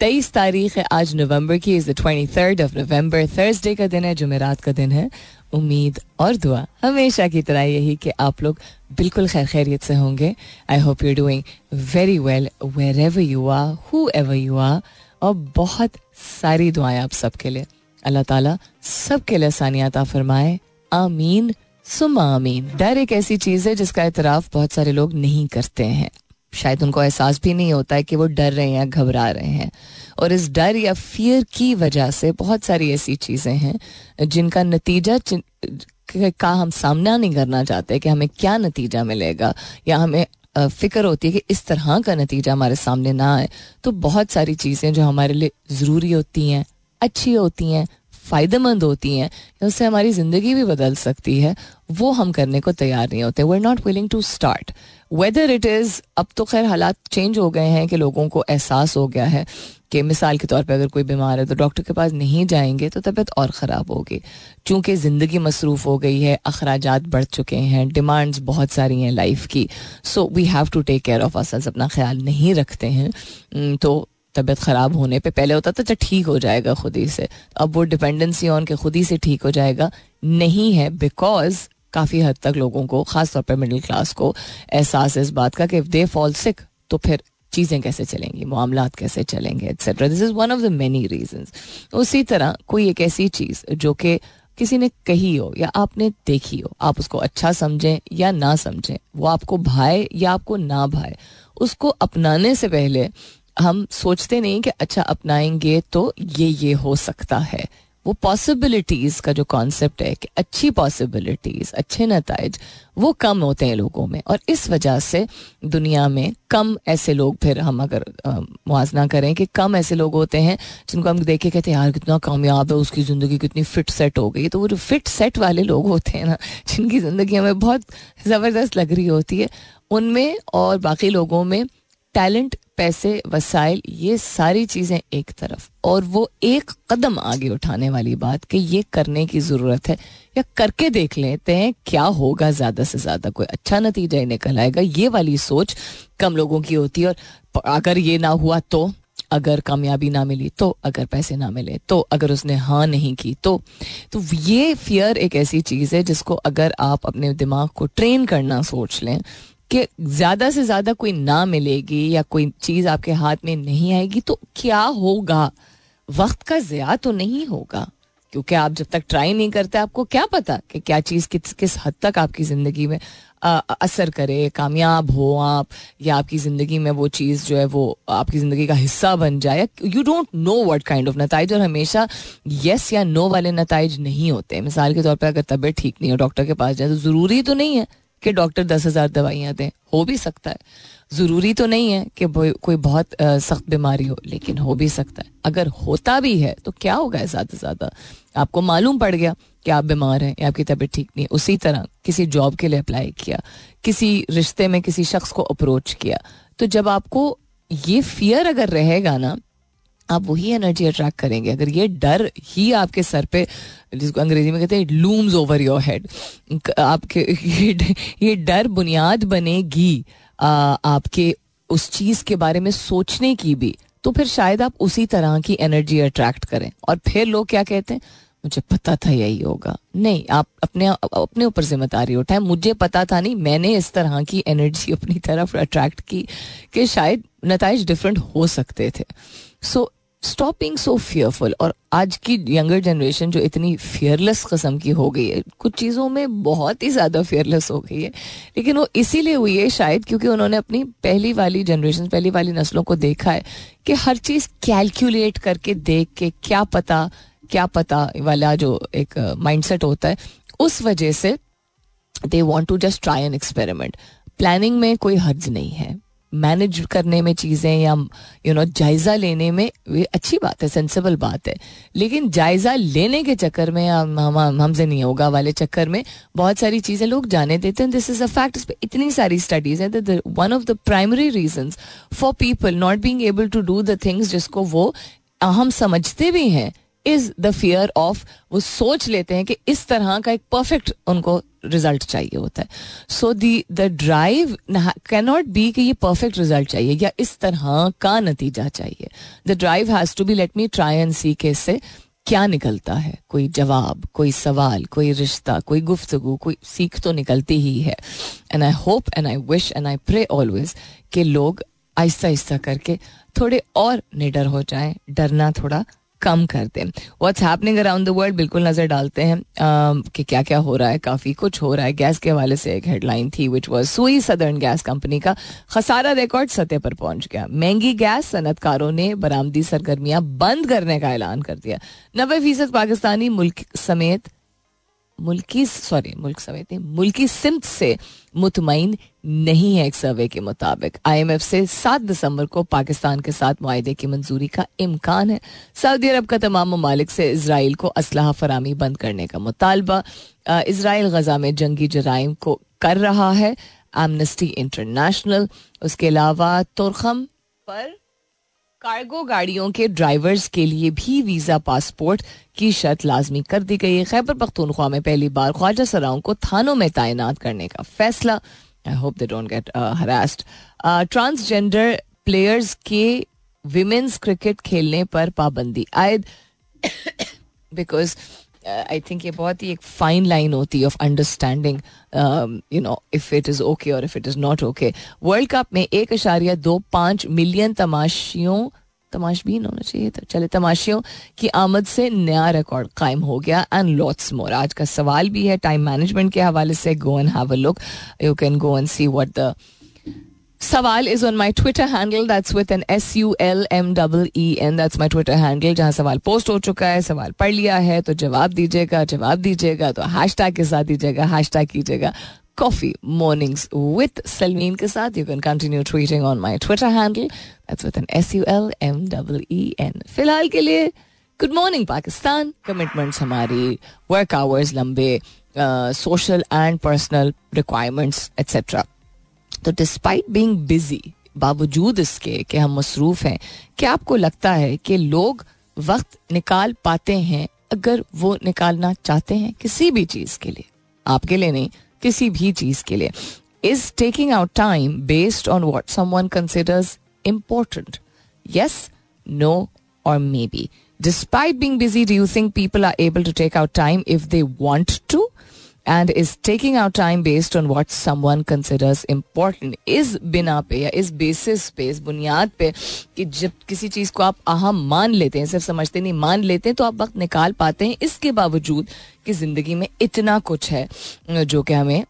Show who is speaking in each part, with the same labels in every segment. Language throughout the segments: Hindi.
Speaker 1: तेईस तारीख है, आज नवंबर की is the twenty third of November Thursday का दिन है, जुमेरात का दिन है। उम्मीद और दुआ हमेशा की तरह यही कि आप लोग बिल्कुल खैर खैरियत से होंगे। I hope you doing very well wherever you are whoever you are और बहुत सारी दुआएँ आप सबके लिए। अल्लाह ताला सबके लिए आसानियात फरमाए। आमीन सुमा आमीन। डर एक ऐसी चीज़ है जिसका एतराफ बहुत सारे लोग नहीं करते हैं। शायद उनको एहसास भी नहीं होता है कि वो डर रहे हैं या घबरा रहे हैं। और इस डर या फियर की वजह से बहुत सारी ऐसी चीज़ें हैं, जिनका नतीजा का हम सामना नहीं करना चाहते कि हमें क्या नतीजा मिलेगा, या हमें फ़िक्र होती है कि इस तरह का नतीजा हमारे सामने ना आए तो बहुत सारी चीज़ें जो हमारे लिए ज़रूरी होती हैं, अच्छी होती हैं, फ़ायदेमंद होती हैं उससे हमारी ज़िंदगी भी बदल सकती है, वो हम करने को तैयार नहीं होते। We are not willing to start whether it is अब तो खैर हालात चेंज हो गए हैं कि लोगों को एहसास हो गया है कि मिसाल के तौर पे अगर कोई बीमार है तो डॉक्टर के पास नहीं जाएँगे तो तबीयत और ख़राब होगी। चूँकि ज़िंदगी मसरूफ़ हो गई है अखराज बढ़ चुके हैं डिमांड्स बहुत सारी हैं लाइफ की। So we have to take care of असल अपना ख्याल नहीं रखते हैं। तो तबीयत ख़राब होने पे पहले होता था तो ठीक हो जाएगा खुद ही से। अब वो डिपेंडेंसी ऑन के खुद ही से ठीक हो जाएगा, नहीं है बिकॉज़ काफ़ी हद तक लोगों को ख़ास तौर पर मिडिल क्लास को, एहसास इस बात का कि दे फॉल सिक तो फिर चीज़ें कैसे चलेंगी मामला कैसे चलेंगे etcetera this is one of the many reason उसी तरह कोई एक ऐसी चीज़ जो कि किसी ने कही हो या आपने देखी हो, आप उसको अच्छा समझें या ना समझें, वो आपको भाए या आपको ना भाए, उसको अपनाने से पहले हम सोचते नहीं कि अच्छा अपनाएँगे तो ये ये हो सकता है। वो पॉसिबिलिटीज का जो कॉन्सेप्ट है कि अच्छी पॉसिबिलिटीज अच्छे नतज, वो कम होते हैं लोगों में। और इस वजह से दुनिया में कम ऐसे लोग फिर हम अगर मुआजना करें कि कम ऐसे लोग होते हैं जिनको हम देखे कहते हैं, यार, कितना कामयाब है, उसकी ज़िंदगी कितनी फिट सेट हो गई। तो वो जो फिट सेट वाले लोग होते हैं ना, जिनकी ज़िंदगी हमें बहुत ज़बरदस्त लग रही होती है, उनमें और बाकी लोगों में टैलेंट, पैसे वसाइल ये सारी चीज़ें एक तरफ़। और वो एक कदम आगे उठाने वाली बात कि ये करने की ज़रूरत है। या करके देख लेते हैं क्या होगा, ज़्यादा से ज़्यादा कोई अच्छा नतीजा ही निकल आएगा ये वाली सोच कम लोगों की होती है। और अगर ये ना हुआ तो अगर कामयाबी ना मिली तो अगर पैसे ना मिले तो अगर उसने हाँ नहीं की तो। तो ये फियर एक ऐसी चीज़ है जिसको अगर आप अपने दिमाग को ट्रेन करना सोच लें कि ज़्यादा से ज़्यादा कोई ना मिलेगी या कोई चीज़ आपके हाथ में नहीं आएगी तो क्या होगा? वक्त का जया तो नहीं होगा क्योंकि आप जब तक ट्राई नहीं करते आपको क्या पता कि क्या चीज़ किस किस हद तक आपकी ज़िंदगी में आ, असर करे कामयाब हो आप या आपकी ज़िंदगी में वो चीज़ जो है वो आपकी ज़िंदगी का हिस्सा बन जाए। You don't know what kind of नतज और हमेशा येस या नो वाले नतज नहीं होते। मिसाल के तौर पर अगर तबीयत ठीक नहीं हो डॉक्टर के पास जाए तो ज़रूरी तो नहीं है। कि डॉक्टर दस हज़ार दवाइयाँ दें, हो भी सकता है। ज़रूरी तो नहीं है कि कोई बहुत सख्त बीमारी हो, लेकिन हो भी सकता है। अगर होता भी है तो क्या होगा ज़्यादा से ज़्यादा? आपको मालूम पड़ गया कि आप बीमार हैं, या आपकी तबीयत ठीक नहीं है। उसी तरह किसी जॉब के लिए अप्लाई किया, किसी रिश्ते में किसी शख्स को अप्रोच किया तो जब आपको ये फियर अगर रहेगा ना आप वही एनर्जी अट्रैक्ट करेंगे। अगर ये डर ही आपके सर पे जिसको अंग्रेज़ी में कहते हैं लूम्स ओवर योर हेड आपके ये, डर बुनियाद बनेगी आपके उस चीज़ के बारे में सोचने की भी। तो फिर शायद आप उसी तरह की एनर्जी अट्रैक्ट करें। और फिर लोग क्या कहते हैं? मुझे पता था यही होगा। नहीं आप अपने अपने ऊपर ज़िम्मेदारी उठाए। मुझे पता था नहीं मैंने इस तरह की एनर्जी अपनी तरफ़ अट्रैक्ट की कि शायद नतज डिफरेंट हो सकते थे। So so, stop being so fearful और आज की यंगर जनरेशन जो इतनी फियरलेस कस्म की हो गई है, कुछ चीज़ों में बहुत ही ज़्यादा फियरलेस हो गई है। लेकिन वो इसीलिए हुई है शायद क्योंकि उन्होंने अपनी पहली वाली जनरेशन पहली वाली नस्लों को देखा है कि हर चीज़ कैलकुलेट करके देख के क्या पता क्या पता वाला जो एक माइंडसेट होता है, उस वजह से they want to just try an experiment planning में कोई हर्ज नहीं है। मैनेज करने में चीज़ें या यू नो जायज़ा लेने में, ये अच्छी बात है सेंसिबल बात है। लेकिन जायज़ा लेने के चक्कर में या हम हमसे नहीं होगा वाले चक्कर में बहुत सारी चीज़ें लोग जाने देते हैं। दिस इज़ अ फैक्ट इस पर इतनी सारी स्टडीज़ हैं one of the primary reason for people not being able to do the things जिसको वो, हम समझते भी हैं इज़ द फियर ऑफ़ वो सोच लेते हैं कि इस तरह का एक परफेक्ट उनको रिज़ल्ट चाहिए होता है। So the the drive can not be कि ये परफेक्ट रिज़ल्ट चाहिए या इस तरह का नतीजा चाहिए। The drive has to be let me try and see के इससे क्या निकलता है। कोई जवाब, कोई सवाल, कोई रिश्ता, कोई गुफ्तगु, कोई सीख तो निकलती ही है। And I hope and I wish and I pray always कि लोग आहिस्ता आहिस्ता करके थोड़े और निडर हो जाएँ, डरना थोड़ा कम कर दें what's happening around the world बिल्कुल नज़र डालते हैं कि क्या क्या हो रहा है, काफ़ी कुछ हो रहा है। गैस के हवाले से एक हेडलाइन थी which was Sui southern gas company का खसारा रिकॉर्ड सतह पर पहुँच गया। महँगी गैस सनतकारों ने बरामदी सरगर्मियाँ बंद करने का ऐलान कर दिया। नब्बे फ़ीसद पाकिस्तानी मुल्क समेत मुल्की सॉरी मुल्क समेत मुल्की सिमत से मुतमिन नहीं है एक सर्वे के मुताबिक। आईएमएफ से सात दिसंबर को पाकिस्तान के साथ माहे की मंजूरी का इम्कान है। सऊदी अरब का तमाम ममालिक से इसराइल को असलाह फरामी बंद करने का मुतालबा। इसराइल गजा में जंगी जराइम को कर रहा है। एमनेस्टी इंटरनेशनल उसके अलावा तुरखम पर कार्गो गाड़ियों के ड्राइवर्स के लिए भी वीज़ा पासपोर्ट की शर्त लाजमी कर दी गई है। खैबर पख्तूनख्वा में पहली बार ख्वाजा सराओं को थानों में तैनात करने का फैसला। I hope they don't get harassed transgender players के विमेंस क्रिकेट खेलने पर पाबंदी आयद बिकॉज़ आई थिंक ये बहुत ही एक फाइन लाइन होती है of understanding you know if it is okay और if it is not okay world cup में एक अशारिया दो पाँच मिलियन तमाशियों तमाशबीन होना चाहिए तो चले, तमाशियों की आमद से नया रिकॉर्ड कायम हो गया एंड लॉट्स मोर आज का सवाल भी है टाइम मैनेजमेंट के हवाले से go and have a look you can go and see what the सवाल is on my Twitter handle that's with an S U L M double E N that's my Twitter handle जहाँ सवाल पोस्ट हो चुका है, सवाल पढ़ लिया है तो जवाब दीजिएगा जवाब दीजिएगा तो हैश टैग के साथ दीजिएगा हैश टैग कीजिएगा कॉफ़ी मॉर्निंग्स विद सलमीन के साथ. You can continue tweeting on my Twitter handle that's with an S U L M double E N फ़िलहाल के लिए गुड मॉर्निंग पाकिस्तान. कमिटमेंट्स हमारी वर्क आवर्स लंबे social and personal requirements etcetera तो डिस्पाइट बींग बिज़ी बावजूद इसके कि हम मसरूफ हैं, क्या आपको लगता है कि लोग वक्त निकाल पाते हैं अगर वो निकालना चाहते हैं किसी भी चीज़ के लिए? आपके लिए नहीं, किसी भी चीज़ के लिए। Is taking out time based on what someone considers important yes no और maybe despite being busy do you think people are able to take out time if they want to and is taking out time based on what someone considers important इस बिना पे या इस बेसिस पे, इस बुनियाद पे कि जब किसी चीज़ को आप अहम मान लेते हैं, सिर्फ़ समझते नहीं, मान लेते हैं तो आप वक्त निकाल पाते हैं। इसके बावजूद कि ज़िंदगी में इतना कुछ है जो कि हमें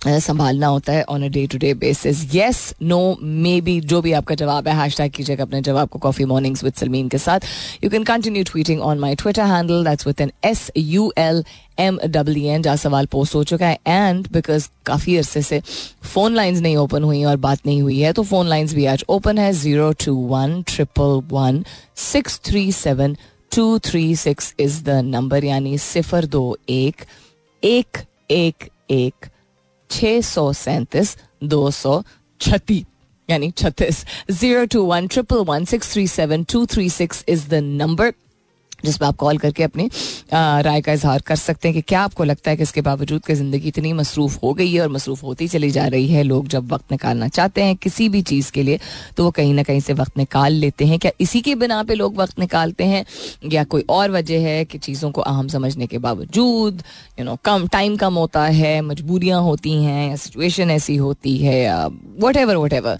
Speaker 1: संभालना होता है on a day to day basis yes no maybe जो भी आपका जवाब है हैश टैग कीजिएगा अपने जवाब को कॉफ़ी मॉर्निंग्स विद सलमीन के साथ. You can continue tweeting on my Twitter handle that's with an S U L M W N जहाँ सवाल पोस्ट हो चुका है. एंड बिकॉज़ काफ़ी अरसे से फ़ोन लाइन्स नहीं ओपन हुई और बात नहीं हुई है तो फ़ोन लाइन्स भी आज ओपन है zero two one triple one six three seven two three six is the number यानी सिफर दो एक एक एक एक। छः सौ सैंतीस दो सौ छत्तीस यानी छत्तीस zero two one triple one six three seven two three six is the number जिसमें आप कॉल करके अपनी राय का इजहार कर सकते हैं कि क्या आपको लगता है कि इसके बावजूद कि ज़िंदगी इतनी मसरूफ़ हो गई है और मसरूफ़ होती चली जा रही है, लोग जब वक्त निकालना चाहते हैं किसी भी चीज़ के लिए तो वो कहीं ना कहीं से वक्त निकाल लेते हैं। क्या इसी के बिना पे लोग वक्त निकालते हैं? या कोई और वजह है कि चीज़ों को अहम समझने के बावजूद यू नो कम टाइम कम होता है, मजबूरियाँ होती हैं, या सिचुएशन ऐसी होती है whatever whatever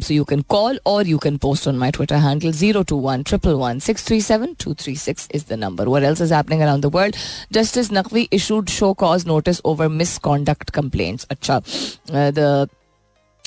Speaker 1: so you can call और you can post on my Twitter handle zero two one triple one six three seven two three 36 is the number. What else is happening around the world? Justice Naqvi issued show cause notice over misconduct complaints. Acha, uh, the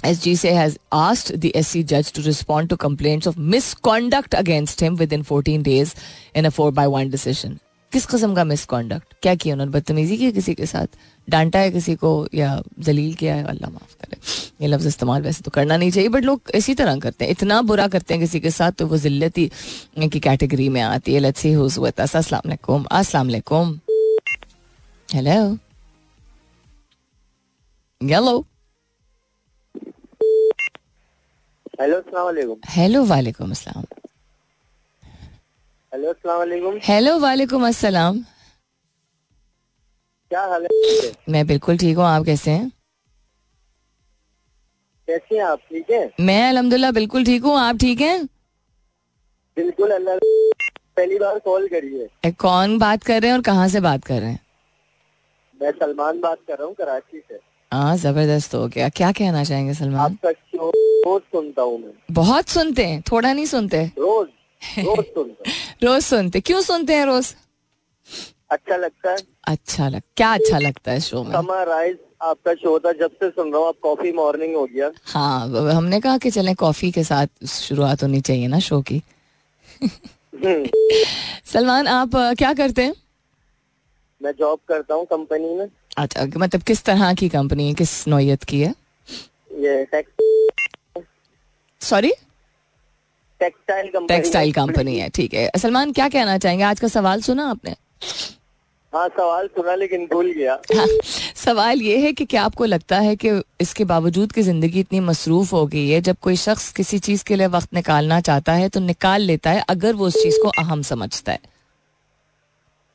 Speaker 1: SGC has asked the SC judge to respond to complaints of misconduct against him within 14 days in a 4 by 1 decision. किस किस्म का मिसकॉन्डक्ट क्या किया उन्होंने बदतमीजी की किसी के साथ डांटा है किसी को या जलील किया है अल्लाह माफ़ करे। ये लफ्ज इस्तेमाल वैसे तो करना नहीं चाहिए बट लोग इसी तरह करते हैं। इतना बुरा करते हैं किसी के साथ तो वो जिल्लती की कैटेगरी में आती है। Let's see who's with us अस्सलाम वालेकुम। अस्सलाम वालेकुम। हेलो हेलो
Speaker 2: हेलो अस्सलाम वालेकुम।
Speaker 1: हेलो वालेकुम अस्सलाम।
Speaker 2: हेलो अस्सलाम वालेकुम।
Speaker 1: हेलो वालेकुम अस्सलाम।
Speaker 2: क्या हाल है?
Speaker 1: मैं बिल्कुल ठीक हूँ आप कैसे हैं?
Speaker 2: कैसे हैं आप? ठीक हैं?
Speaker 1: मैं अल्हम्दुलिल्लाह बिल्कुल ठीक हूँ आप ठीक हैं?
Speaker 2: बिल्कुल अल्लाह पहली बार कॉल करी है।
Speaker 1: कौन बात कर रहे हैं और कहाँ से बात कर रहे हैं?
Speaker 2: मैं सलमान बात कर रहा हूँ कराची से।
Speaker 1: हाँ ज़बरदस्त हो गया क्या कहना चाहेंगे सलमान?
Speaker 2: आपका शो रोज सुनता हूँ मैं।
Speaker 1: बहुत सुनते हैं थोड़ा नहीं सुनते।
Speaker 2: रोज रोज सुनता
Speaker 1: रोज सुनते क्यों सुनते हैं रोज?
Speaker 2: अच्छा लगता है।
Speaker 1: अच्छा लग क्या अच्छा लगता है शो में?
Speaker 2: समर राइज आपका शो था जब से सुन रहा हूँ आप कॉफ़ी मॉर्निंग हो गया।
Speaker 1: हाँ हमने कहा कि चलें कॉफ़ी के साथ शुरुआत होनी चाहिए ना शो की।
Speaker 2: हम्म,
Speaker 1: सलमान आप क्या करते हैं?
Speaker 2: मैं जॉब करता हूँ कंपनी में।
Speaker 1: अच्छा मतलब किस तरह की कंपनी है किस नौयत की है?
Speaker 2: ये
Speaker 1: sorry?
Speaker 2: Textile company
Speaker 1: textile company है ठीक है। सलमान क्या कहना चाहेंगे? आज का सवाल सुना आपने?
Speaker 2: हाँ सवाल सुना लेकिन भूल गया।
Speaker 1: हाँ, सवाल ये है कि क्या आपको लगता है कि इसके बावजूद कि ज़िंदगी इतनी मसरूफ हो गई है जब कोई शख्स किसी चीज़ के लिए वक्त निकालना चाहता है तो निकाल लेता है अगर वो उस चीज़ को अहम समझता है।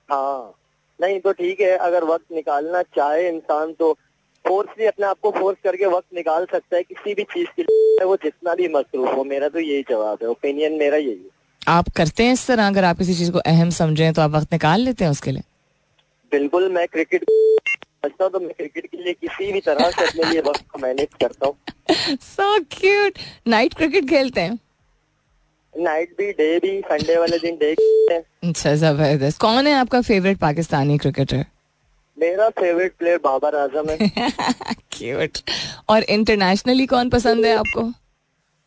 Speaker 2: हाँ नहीं तो ठीक है अगर वक्त निकालना चाहे इंसान तो फोर्सली अपने आप को फोर्स करके वक्त निकाल सकता है किसी भी चीज़ के लिए वो जितना भी मसरूफ हो मेरा तो यही जवाब है ओपिनियन मेरा यही है।
Speaker 1: आप करते हैं इस तरह अगर आप किसी चीज़ को अहम समझें तो आप वक्त निकाल लेते हैं उसके लिए?
Speaker 2: बिल्कुल मैं क्रिकेट समझता हूँ तो मैं क्रिकेट के लिए किसी भी तरह से अपने लिए वक्त को मैनेज करता हूँ।
Speaker 1: सो क्यूट नाइट क्रिकेट खेलते हैं?
Speaker 2: नाइट भी डे भी संडे वाले दिन डे खेलते हैं।
Speaker 1: अच्छा ज़बरदस्त. कौन है आपका फेवरेट पाकिस्तानी क्रिकेटर
Speaker 2: मेरा फेवरेट प्लेयर बाबर आज़म है।
Speaker 1: क्यूट और इंटरनेशनली कौन पसंद है आपको?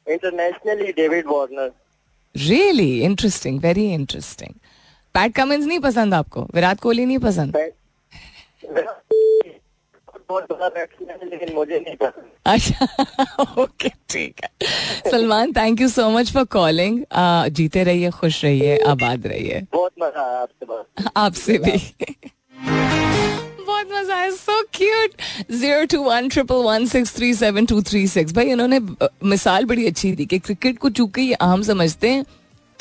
Speaker 2: Internationally David Warner
Speaker 1: really interesting very interesting Pat Cummins नहीं पसंद आपको? विराट कोहली नहीं पसंद?
Speaker 2: बहुत बड़ा बैट्समैन लेकिन मुझे नहीं पसंद।
Speaker 1: अच्छा ओके ठीक है। Salman thank you so much for calling जीते रहिए खुश रहिए आबाद रहिए।
Speaker 2: बहुत मज़ा आया आपसे बात
Speaker 1: आपसे भी। बहुत मज़ा आया so cute zero two one triple one six three seven two three six भाई इन्होंने अ, मिसाल बड़ी अच्छी दी कि क्रिकेट को चूँकि ये अहम समझते हैं।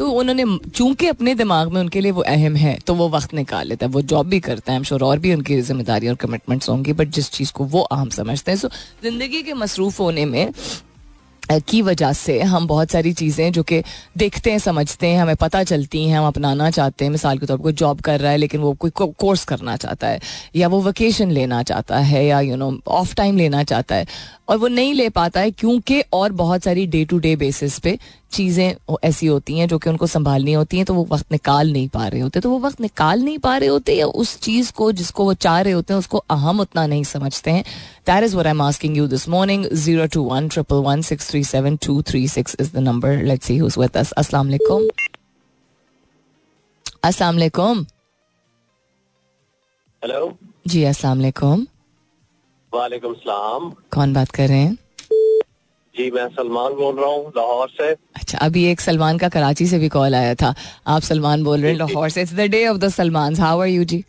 Speaker 1: तो उन्होंने चूँकि अपने दिमाग में उनके लिए वो अहम है तो वो वक्त निकाल लेता है, वो जॉब भी करता है श्योर और भी उनकी ज़िम्मेदारी और कमिटमेंट्स होंगी बट जिस चीज़ को वो अहम समझते हैं। सो ज़िंदगी के मसरूफ होने में की वजह से हम बहुत सारी चीज़ें जो कि देखते हैं, समझते हैं, हमें पता चलती हैं, हम अपनाना चाहते हैं। मिसाल के तौर पर कोई जॉब कर रहा है, लेकिन वो कोई कोर्स करना चाहता है, या वो वेकेशन लेना चाहता है, या यू नो ऑफ़ टाइम लेना चाहता है, और वो नहीं ले पाता है क्योंकि और बहुत सारी डे टू डे बेसिस पे चीज़ें ऐसी होती हैं जो कि उनको संभालनी होती हैं तो वो वक्त निकाल नहीं पा रहे होते। तो वो वक्त निकाल नहीं पा रहे होते या उस चीज़ को जिसको वो चाह रहे होते हैं उसको अहम उतना नहीं समझते हैं। That is where I am asking you this morning zero two one triple one six three seven two three six is the number let's see who's with us अस्सलाम वालेकुम अस्सलाम वालेकुम
Speaker 2: हेलो
Speaker 1: जी अस्सलाम वालेकुम
Speaker 2: वालेकुम सलाम
Speaker 1: कौन बात कर रहे हैं?
Speaker 2: जी मैं सलमान बोल रहा हूँ लाहौर से
Speaker 1: अच्छा अभी एक सलमान का कराची से भी कॉल आया था आप सलमान बोल रहे हैं लाहौर से it's the day of the Salman how are you ji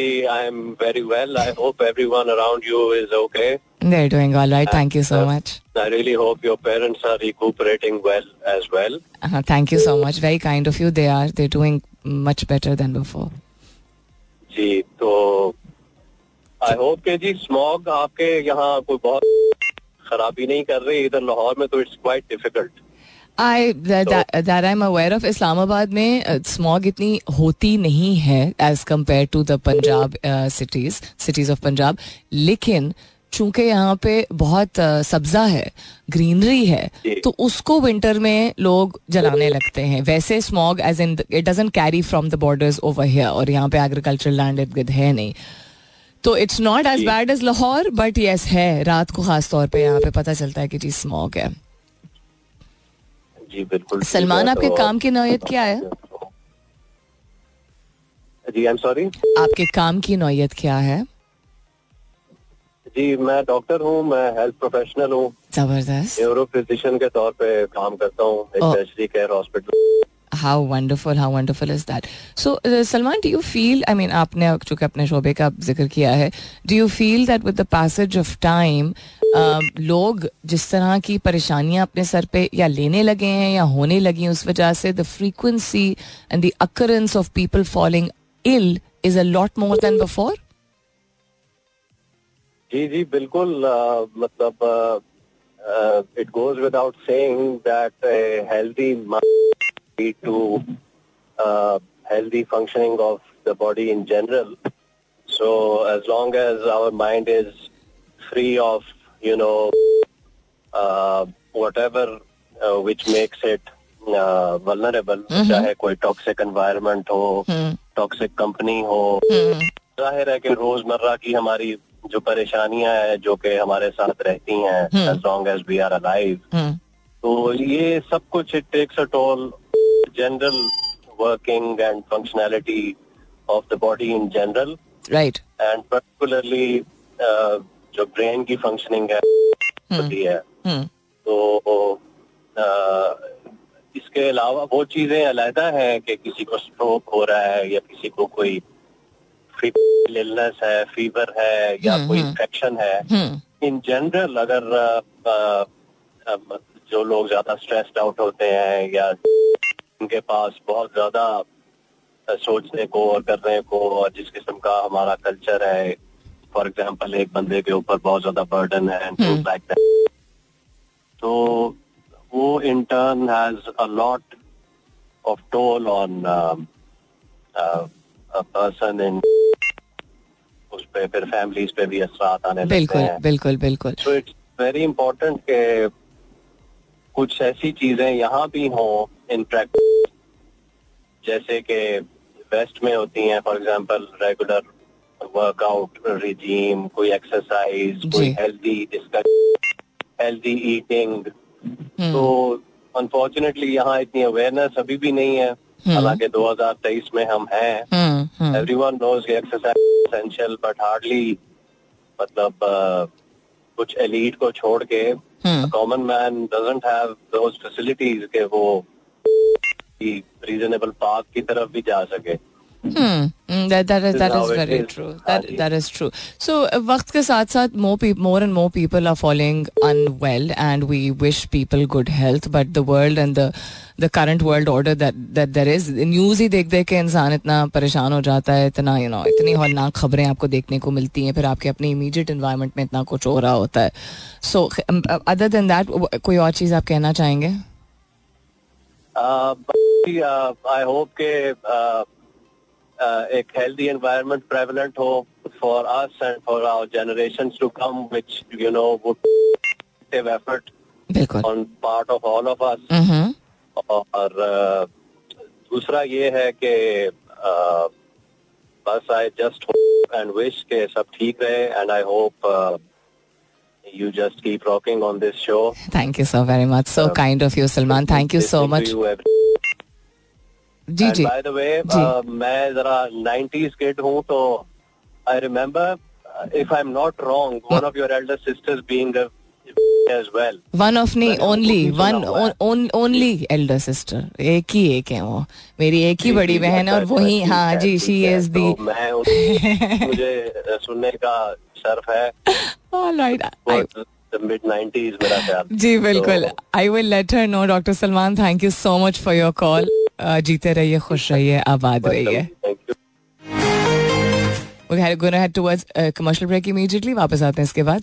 Speaker 2: I am very well I hope everyone around you is okay
Speaker 1: They're doing all right. Thank you so much.
Speaker 2: I really hope your parents are recuperating well as well
Speaker 1: thank you so much. Very kind of you. They are. They're doing much better than before.
Speaker 2: जी तो आई होप के जी स्मॉग आपके यहाँ कोई बहुत खराबी नहीं कर रही इधर लाहौर में तो it's quite difficult
Speaker 1: I that, that, that I'm aware of Islamabad में स्मॉग इतनी होती नहीं है as compared to the Punjab cities cities of Punjab लेकिन चूँकि यहाँ पे बहुत uh, सब्जा है ग्रीनरी है तो उसको विंटर में लोग जलाने लगते हैं। वैसे smog as in it doesn't carry from the borders over here और यहाँ पे एग्रीकल्चर लैंड इर्द गिर्द है नहीं। तो it's not
Speaker 2: as
Speaker 1: bad as Lahore but yes है रात को खास तौर पे यहाँ पे पता चलता है कि जी स्मॉग है।
Speaker 2: जी बिल्कुल
Speaker 1: सलमान आपके
Speaker 2: तो-
Speaker 1: काम की नौयत क्या है?
Speaker 2: जी आई एम सॉरी
Speaker 1: आपके काम की नौयत क्या है?
Speaker 3: जी मैं डॉक्टर हूँ मैं हेल्थ प्रोफेशनल हूँ।
Speaker 1: ज़बरदस्त।
Speaker 3: न्यूरो फिजिशियन के तौर पे काम करता हूँ एक. Care hospital
Speaker 1: How wonderful, how wonderful is that? So, uh, Salman, do you feel, I mean, आपने चूँकि अपने शोबे का ज़िक्र किया है, do you feel that with the passage of time, uh, लोग जिस तरह की परेशानियाँ अपने सर पे या लेने लगे हैं या होने लगी हैं उस वजह से the frequency and the occurrence of people falling ill is a lot more than before?
Speaker 3: जी जी बिल्कुल अ, मतलब it goes without saying that healthy lead to healthy functioning of the body in general so as long as our mind is free of you know uh, whatever uh, which makes it uh, vulnerable चाहे कोई टॉक्सिक एनवायरनमेंट हो टॉक्सिक कंपनी हो ज़ाहिर है कि रोज़मर्रा की हमारी जो परेशानियाँ हैं जो कि हमारे साथ रहती हैं as long as we are alive
Speaker 1: Hmm.
Speaker 3: तो ये सब कुछ it takes a toll general working and functionality of the body in general
Speaker 1: Right.
Speaker 3: And particularly जो ब्रेन की फंक्शनिंग है होती है
Speaker 1: Hmm.
Speaker 3: तो अ, इसके अलावा वो चीज़ें अलहदा हैं कि किसी को स्ट्रोक हो रहा है या किसी को कोई इलनेस है फीवर है या
Speaker 1: हम्म,
Speaker 3: कोई। इन्फेक्शन है
Speaker 1: Hmm.
Speaker 3: इन जनरल अगर अ, अ, अ, जो लोग ज़्यादा स्ट्रेस्ड आउट होते हैं या उनके पास बहुत ज़्यादा सोचने को और करने को और जिस किस्म का हमारा कल्चर है फॉर एग्ज़ाम्पल एक बंदे के ऊपर बहुत ज़्यादा बर्डन है एंड लाइक तो वो in turn has a lot of toll on person in उस पे फिर फैमिलीज़ पे भी असरात आने लगते
Speaker 1: बिल्कुल
Speaker 3: हैं।
Speaker 1: बिल्कुल बिल्कुल।
Speaker 3: सो इट्स वेरी इंपॉर्टेंट के कुछ ऐसी चीज़ें यहाँ भी हों इन प्रैक्टिस जैसे कि वेस्ट में होती हैं for example regular workout regime कोई एक्सरसाइज कोई हेल्दी जिसका हेल्दी ईटिंग
Speaker 1: हम्म,
Speaker 3: तो अनफॉर्चुनेटली यहाँ इतनी अवेयरनेस अभी भी नहीं है। हालाँकि 2023 में हम हैं।
Speaker 1: हम्म, हम्म,
Speaker 3: एवरीवन नोज़ कि एक्सरसाइज एसेंशियल बट हार्डली मतलब कुछ एलीट को छोड़ के
Speaker 1: हम्म।
Speaker 3: Common man doesn't have those facilities के वो की रीजनेबल पार्क की तरफ़ भी जा सके।
Speaker 1: वक्त के साथ साथ more and more people are following unwell and we wish people good health but the end the current world order there is news ही देख देख के इंसान इतना परेशान हो जाता है इतना यू नो इतनी होनाक खबरें आपको देखने को मिलती हैं फिर आपके अपने इमीडिएट इन्वायरमेंट में इतना कुछ हो रहा होता है। सो अदर देन दैट कोई और चीज़ आप कहना चाहेंगे?
Speaker 3: Uh, आई होप के uh, uh, एक हेल्दी एनवायरनमेंट प्रेवलेंट हो for us and for our generations to come which you know would effort
Speaker 1: बिल्कुल।
Speaker 3: On part of all of us
Speaker 1: हम्म
Speaker 3: और अ, दूसरा ये है कि अ, बस I just hope and wish के सब ठीक रहे and I hope you just keep rocking on this show
Speaker 1: thank you so very much. So kind of you Salman. thank you so much. जी जी।
Speaker 3: बाय द वे मैं जरा 90s किड हूँ तो I remember if I am not wrong one of your elder
Speaker 1: sisters being नहीं एक ही एक है वो। मेरी एक ही बड़ी बहन है और
Speaker 3: अच्छा,
Speaker 1: वही हाँ जी शी इज़
Speaker 3: तो
Speaker 1: दी
Speaker 3: मुझे सुनने का शर्फ है।
Speaker 1: ऑलराइट
Speaker 3: मिड 90s मेरा ख्याल।
Speaker 1: जी बिल्कुल।
Speaker 3: तो-
Speaker 1: I will let her know doctor Salman thank you so much for your call जीते रहिए खुश रहिए आबाद रहिए. वापस आते हैं इसके बाद.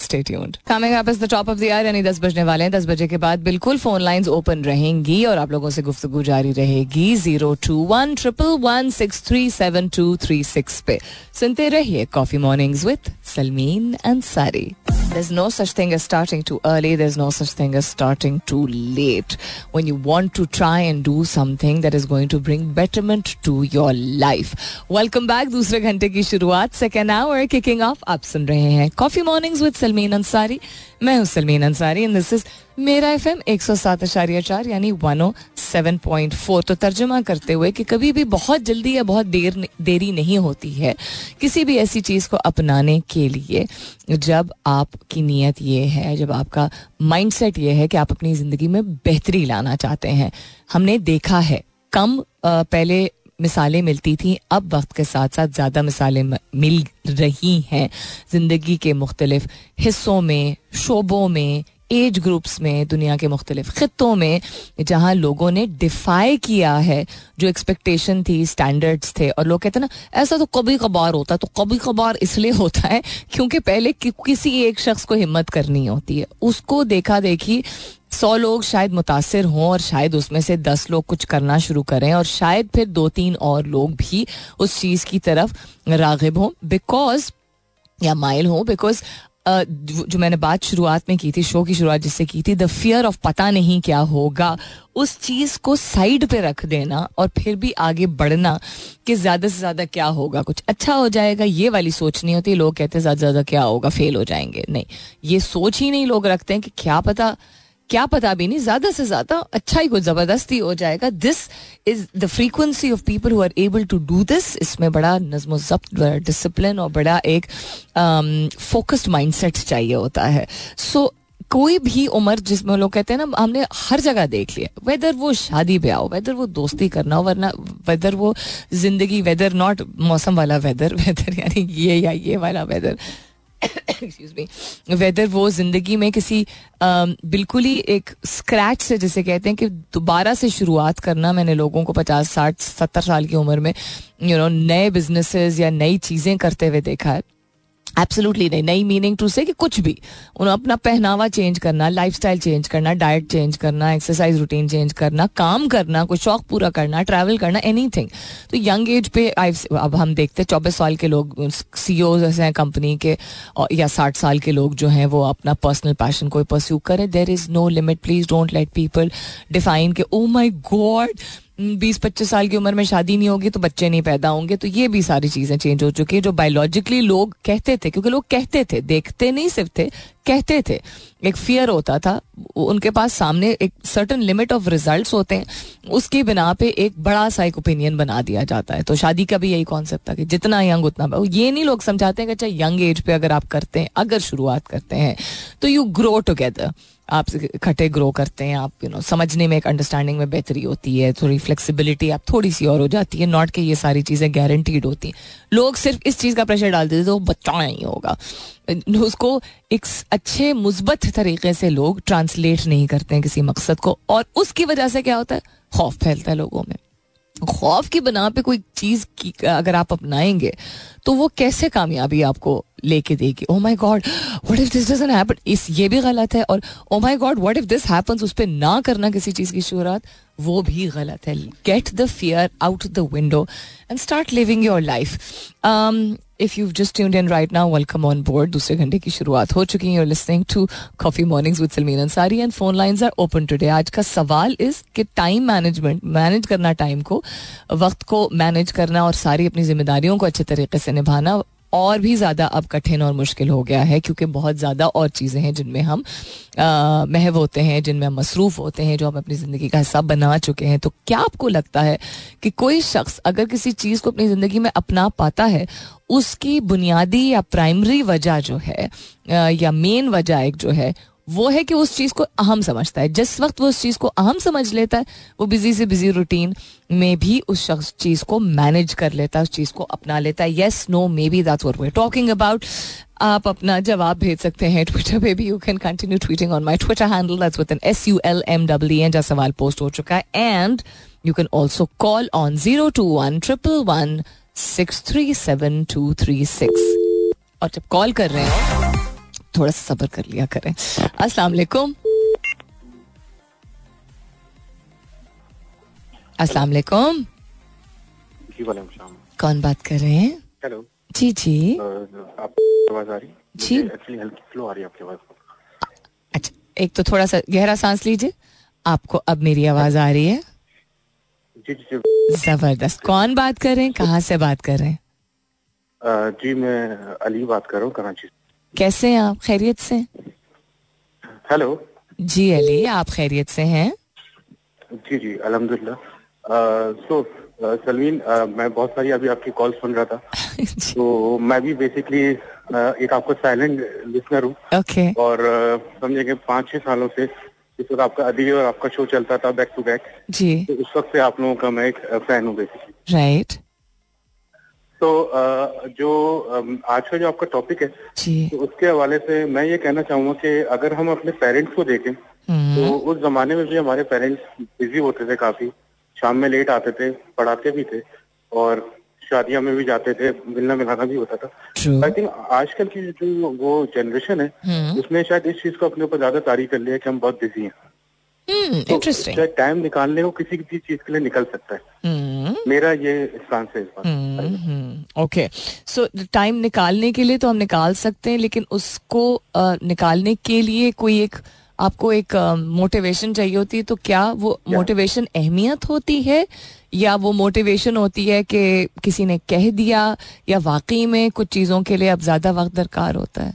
Speaker 1: यानी 10 बजने वाले हैं. 10 बजे के बाद बिल्कुल फ़ोन लाइंस ओपन रहेंगी और आप लोगों से गुफ्तगू जारी रहेगी zero two one triple one six three seven two three six पे. सुनते रहिए coffee mornings with Salmeen Ansari There's no such thing as starting too early. There's no such thing as starting too late. When you want to try and do something that is going to bring betterment to your life. Welcome back. दूसरे घंटे की शुरुआत सेकेंड आवर किकिंग ऑफ आप सुन रहे हैं coffee mornings with Salmeen Ansari मैं हूं Salmeen Ansari and this is मेरा एफ़ एम एक सौ सात आशार्य चार यानी one O seven point four तो तर्जुमा करते हुए कि कभी भी बहुत जल्दी या बहुत देर देरी नहीं होती है किसी भी ऐसी चीज़ को अपनाने के लिए जब आपकी नीयत ये है, जब आपका माइंडसेट ये है कि आप अपनी ज़िंदगी में बेहतरी लाना चाहते हैं। हमने देखा है, कम पहले मिसालें मिलती थी, अब वक्त के साथ साथ ज़्यादा मिसालें मिल रही हैं। ज़िंदगी के मुख्तलिफ़ हिस्सों में, शोबों में एज ग्रुप्स में दुनिया के मुख्तलिफ़ ख़त्ों में जहाँ लोगों ने डिफाई किया है जो एक्सपेक्टेशन थी स्टैंडर्ड्स थे और लोग कहते हैं ना ऐसा तो कभी कभार होता है तो कभी कभार इसलिए होता है क्योंकि पहले कि, किसी एक शख्स को हिम्मत करनी होती है। उसको देखा देखी सौ लोग शायद मुतासर हों और शायद उसमें से दस लोग कुछ करना शुरू करें और शायद फिर दो तीन और लोग भी उस चीज़ की तरफ़ रागब हों बिकॉज़ या माइल हों बिकॉज़ जो मैंने बात शुरुआत में की थी, शो की शुरुआत जिससे की थी द फियर ऑफ़ पता नहीं क्या होगा उस चीज़ को साइड पे रख देना और फिर भी आगे बढ़ना कि ज़्यादा से ज़्यादा क्या होगा। कुछ अच्छा हो जाएगा, ये वाली सोच नहीं होती। लोग कहते हैं, ज़्यादा से ज़्यादा क्या होगा, फेल हो जाएँगे। नहीं, ये सोच ही नहीं लोग रखते हैं कि क्या पता क्या पता भी नहीं ज़्यादा से ज़्यादा अच्छा ही कुछ ज़बरदस्ती हो जाएगा। This is the frequency of people who are able to do this इसमें बड़ा नज्म जब्त बड़ा डिसिप्लिन और बड़ा एक फोकस्ड माइंड सेट चाहिए होता है। सो so, कोई भी उम्र जिसमें लोग कहते हैं ना हमने हर जगह देख लिया वेदर वो शादी ब्याह हो वेदर वो दोस्ती करना हो वरना वेदर वो ज़िंदगी वेदर नॉट मौसम वाला वेदर वेदर यानी ये या ये वाला वेदर एक्सक्यूज मी वेदर वो ज़िंदगी में किसी बिल्कुल ही एक स्क्रैच से जैसे कहते हैं कि दोबारा से शुरुआत करना मैंने लोगों को पचास साठ, सत्तर साल की उम्र में यू नो नए बिजनेसेस या नई चीज़ें करते हुए देखा है। एब्सोल्युटली नहीं। नई मीनिंग टू से कि कुछ भी। उन्हें अपना पहनावा चेंज करना लाइफस्टाइल चेंज करना डाइट चेंज करना एक्सरसाइज रूटीन चेंज करना, काम करना, कोई शौक पूरा करना ट्रैवल करना एनीथिंग तो यंग एज पे अब हम देखते हैं, चौबीस साल के लोग सी ऐसे हैं कंपनी के या साठ साल के लोग जो हैं, वो अपना पर्सनल पैशन कोई परस्यू करें। There is no limit please don't let people define के ओ माई गॉड बीस पच्चीस साल की उम्र में शादी नहीं होगी तो बच्चे नहीं पैदा होंगे तो ये भी सारी चीज़ें चेंज हो चुकी है, जो बायोलॉजिकली लोग कहते थे, क्योंकि लोग कहते थे, देखते नहीं सिर्फ़ थे, कहते थे। एक फियर होता था उनके पास सामने एक सर्टन लिमिट ऑफ़ रिजल्ट्स होते हैं, उसकी बिना पे एक बड़ा सा एक ओपिनियन बना दिया जाता है। तो शादी का भी यही कॉन्सेप्ट था कि जितना यंग उतना ये नहीं लोग समझाते हैं कि अच्छा यंग एज पे अगर आप करते हैं, अगर शुरुआत करते हैं तो यू ग्रो टुगेदर आप इकट्ठे ग्रो करते हैं आप यू you नो know, समझने में एक अंडरस्टैंडिंग में बेहतरी होती है थोड़ी फ्लेक्सिबिलिटी आप थोड़ी सी और हो जाती है नॉट कि ये सारी चीज़ें गारंटीड होती हैं। लोग सिर्फ़ इस चीज़ का प्रेशर डालते थे तो बच्चा नहीं होगा। उसको एक अच्छे मुस्बत तरीके से लोग ट्रांसलेट नहीं करते हैं किसी मकसद को और उसकी वजह से क्या होता है? खौफ फैलता है लोगों में। खौफ की बना पे कोई चीज़ की, अगर आप अपनाएँगे तो वो कैसे कामयाबी आपको लेके देगी? ओ my god what if this happen इस, ये भी गलत है और ओ my god what if this happens उस पर ना करना किसी चीज़ की शुरुआत, वो भी गलत है. Get the fear out the window and start living your life if you just tuned in right now welcome on board दूसरे घंटे की शुरुआत हो चुकी है। Listening to coffee mornings with Salmeen Ansari and phone lines are open today आज का सवाल इस कि टाइम मैनेजमेंट मैनेज करना टाइम को, वक्त को मैनेज करना और सारी अपनी जिम्मेदारियों को अच्छे तरीके से निभाना और भी ज़्यादा अब कठिन और मुश्किल हो गया है, क्योंकि बहुत ज़्यादा और चीज़ें हैं जिनमें हम महव होते हैं, जिनमें हम मसरूफ़ होते हैं, जो हम अपनी ज़िंदगी का हिस्सा बना चुके हैं। तो क्या आपको लगता है कि कोई शख्स अगर किसी चीज़ को अपनी ज़िंदगी में अपना पाता है, उसकी बुनियादी या प्राइमरी वजह जो है या मेन वजह एक जो है वो है कि उस चीज़ को अहम समझता है। जिस वक्त वो उस चीज़ को अहम समझ लेता है, वो बिज़ी से बिज़ी रूटीन में भी उस शख्स चीज़ को मैनेज कर लेता है, उस चीज़ को अपना लेता है। Yes no maybe that's what we talking about आप अपना जवाब भेज सकते हैं ट्विटर पे भी। You can continue tweeting on my Twitter handle that's with N S U L M W N जहाँ सवाल पोस्ट हो चुका है। And you can also call on zero two one triple one six three seven two three six और जब कॉल कर रहे हो थोड़ा सा सबर कर लिया करें। अस्सलाम वालेकुम। अस्सलाम वालेकुम। कौन बात कर रहे हैं?
Speaker 3: हेलो।
Speaker 1: जी जी।
Speaker 3: आप आवाज़ आ रही?
Speaker 1: जी।
Speaker 3: एक्चुअली हल्की फ्लो आ रही है आपकी आवाज़
Speaker 1: अच्छा एक तो थोड़ा सा गहरा सांस लीजिए। आपको अब मेरी आवाज़ आ रही है।
Speaker 3: जी जी
Speaker 1: ज़बरदस्त। कौन बात कर रहे हैं? कहाँ से बात कर रहे हैं?
Speaker 3: जी मैं अली बात कर रहा हूँ कराची
Speaker 1: कैसे हैं आप? खैरियत से?
Speaker 3: हेलो।
Speaker 1: जी अली आप खैरियत से हैं?
Speaker 4: जी जी अल्हम्दुलिल्लाह। सो सलमीन मैं बहुत सारी अभी आपकी कॉल सुन रहा था। तो मैं भी बेसिकली एक आपको साइलेंट लिसनर हूँ।
Speaker 1: ओके।
Speaker 4: और समझे कि पाँच छह सालों से इस वक्त आपका अदी और आपका शो चलता था बैक टू बैक
Speaker 1: जी।
Speaker 4: तो उस वक्त से आप लोगों का मैं एक फ़ैन हूँ बेसिकली
Speaker 1: राइट
Speaker 4: तो जो आज का जो आपका टॉपिक है तो उसके हवाले से मैं ये कहना चाहूँगा कि अगर हम अपने पेरेंट्स को देखें
Speaker 1: हम्म,
Speaker 4: तो उस जमाने में भी हमारे पेरेंट्स बिज़ी होते थे काफ़ी। शाम में लेट आते थे पढ़ाते भी थे और शादियाँ में भी जाते थे मिलना मिलाना भी होता था। आई थिंक आजकल की जो वो जनरेशन है
Speaker 1: हम्म।
Speaker 4: उसने शायद इस चीज़ को अपने ऊपर ज़्यादा तारीफ़ कर लिया कि हम बहुत बिज़ी हैं।
Speaker 1: हम्म
Speaker 4: तो
Speaker 1: इंटरेस्टिंग
Speaker 4: शायद टाइम निकालने को किसी किसी चीज़ के लिए निकल सकता है।
Speaker 1: हम्म
Speaker 4: मेरा ये स्टांस है इस बात
Speaker 1: ओके सो टाइम निकालने के लिए तो हम निकाल सकते हैं लेकिन उसको निकालने के लिए कोई एक आपको एक मोटिवेशन uh, चाहिए होती है तो क्या वो? मोटिवेशन अहमियत होती है? या वो मोटिवेशन होती है कि किसी ने कह दिया या वाकई में कुछ चीज़ों के लिए अब ज़्यादा वक्त दरकार होता है?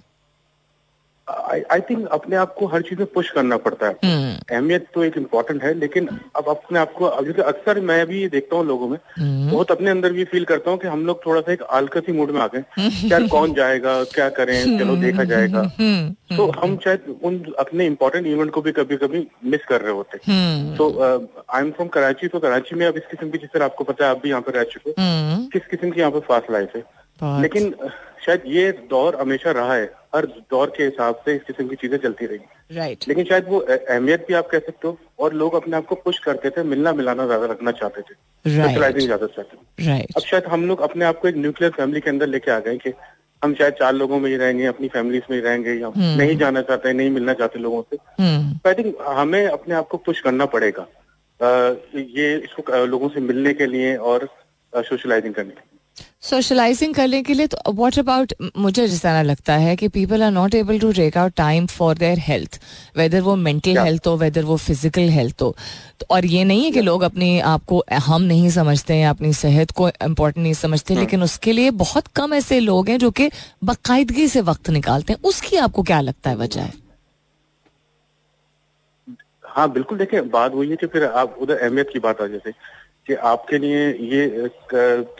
Speaker 4: आई थिंक अपने आप को हर चीज़ में पुश करना पड़ता है।
Speaker 1: हम्म।
Speaker 4: अहमियत तो एक इम्पोर्टेंट है लेकिन अब अपने आप को जैसे अक्सर मैं भी ये देखता हूँ लोगों में
Speaker 1: हम्म,
Speaker 4: बहुत अपने अंदर भी फील करता हूँ कि हम लोग थोड़ा सा एक आलकसी मूड में आ गए यार कौन जाएगा क्या करें चलो देखा जाएगा।
Speaker 1: हम्म
Speaker 4: तो हम शायद उन अपने इम्पोर्टेंट इवेंट को भी कभी कभी मिस कर रहे होते
Speaker 1: हम्म।
Speaker 4: तो आई एम फ्रॉम कराची तो कराची में अब इस किस्म की जिस तरह आपको पता है आप भी यहाँ पे रह चुके
Speaker 1: हम्म।
Speaker 4: किस किस्म की यहाँ पे फास्ट लाइफ है? लेकिन शायद ये दौर हमेशा रहा है। हर दौर के हिसाब से इस किस्म की चीज़ें चलती रही।
Speaker 1: राइट
Speaker 4: लेकिन शायद वो अहमियत भी आप कह सकते हो और लोग अपने आप को पुश करते थे मिलना मिलाना ज़्यादा रखना चाहते थे। सोशलाइजिंग ज़्यादा चाहते थे
Speaker 1: राइट
Speaker 4: अब शायद हम लोग अपने आप को एक न्यूक्लियर फैमिली के अंदर लेके आ गए कि हम शायद चार लोगों में ही रहेंगे अपनी फैमिलीज़ में ही रहेंगे या
Speaker 1: हम्म।
Speaker 4: नहीं जाना चाहते नहीं मिलना चाहते लोगों से। आई थिंक हमें अपने आप को पुश करना पड़ेगा ये इसको लोगों से मिलने के लिए और सोशलाइजिंग करने के लिए।
Speaker 1: सोशलाइजिंग करने के लिए तो व्हाट अबाउट मुझे जिस तरह लगता है कि people are not able to take out time for their health whether वो मेंटल हेल्थ हो वेदर वो फ़िज़िकल हेल्थ हो. तो और ये नहीं है कि लोग अपने आप को हम नहीं समझते हैं अपनी सेहत को इम्पोर्टेंट नहीं समझते लेकिन उसके लिए बहुत कम ऐसे लोग हैं जो कि बाकायदगी से वक्त निकालते हैं. उसकी आपको क्या लगता है वजह है?
Speaker 4: हाँ बिल्कुल देखिए बात वही है कि फिर आप उधर अहमियत की बात आ जैसे कि आपके लिए ये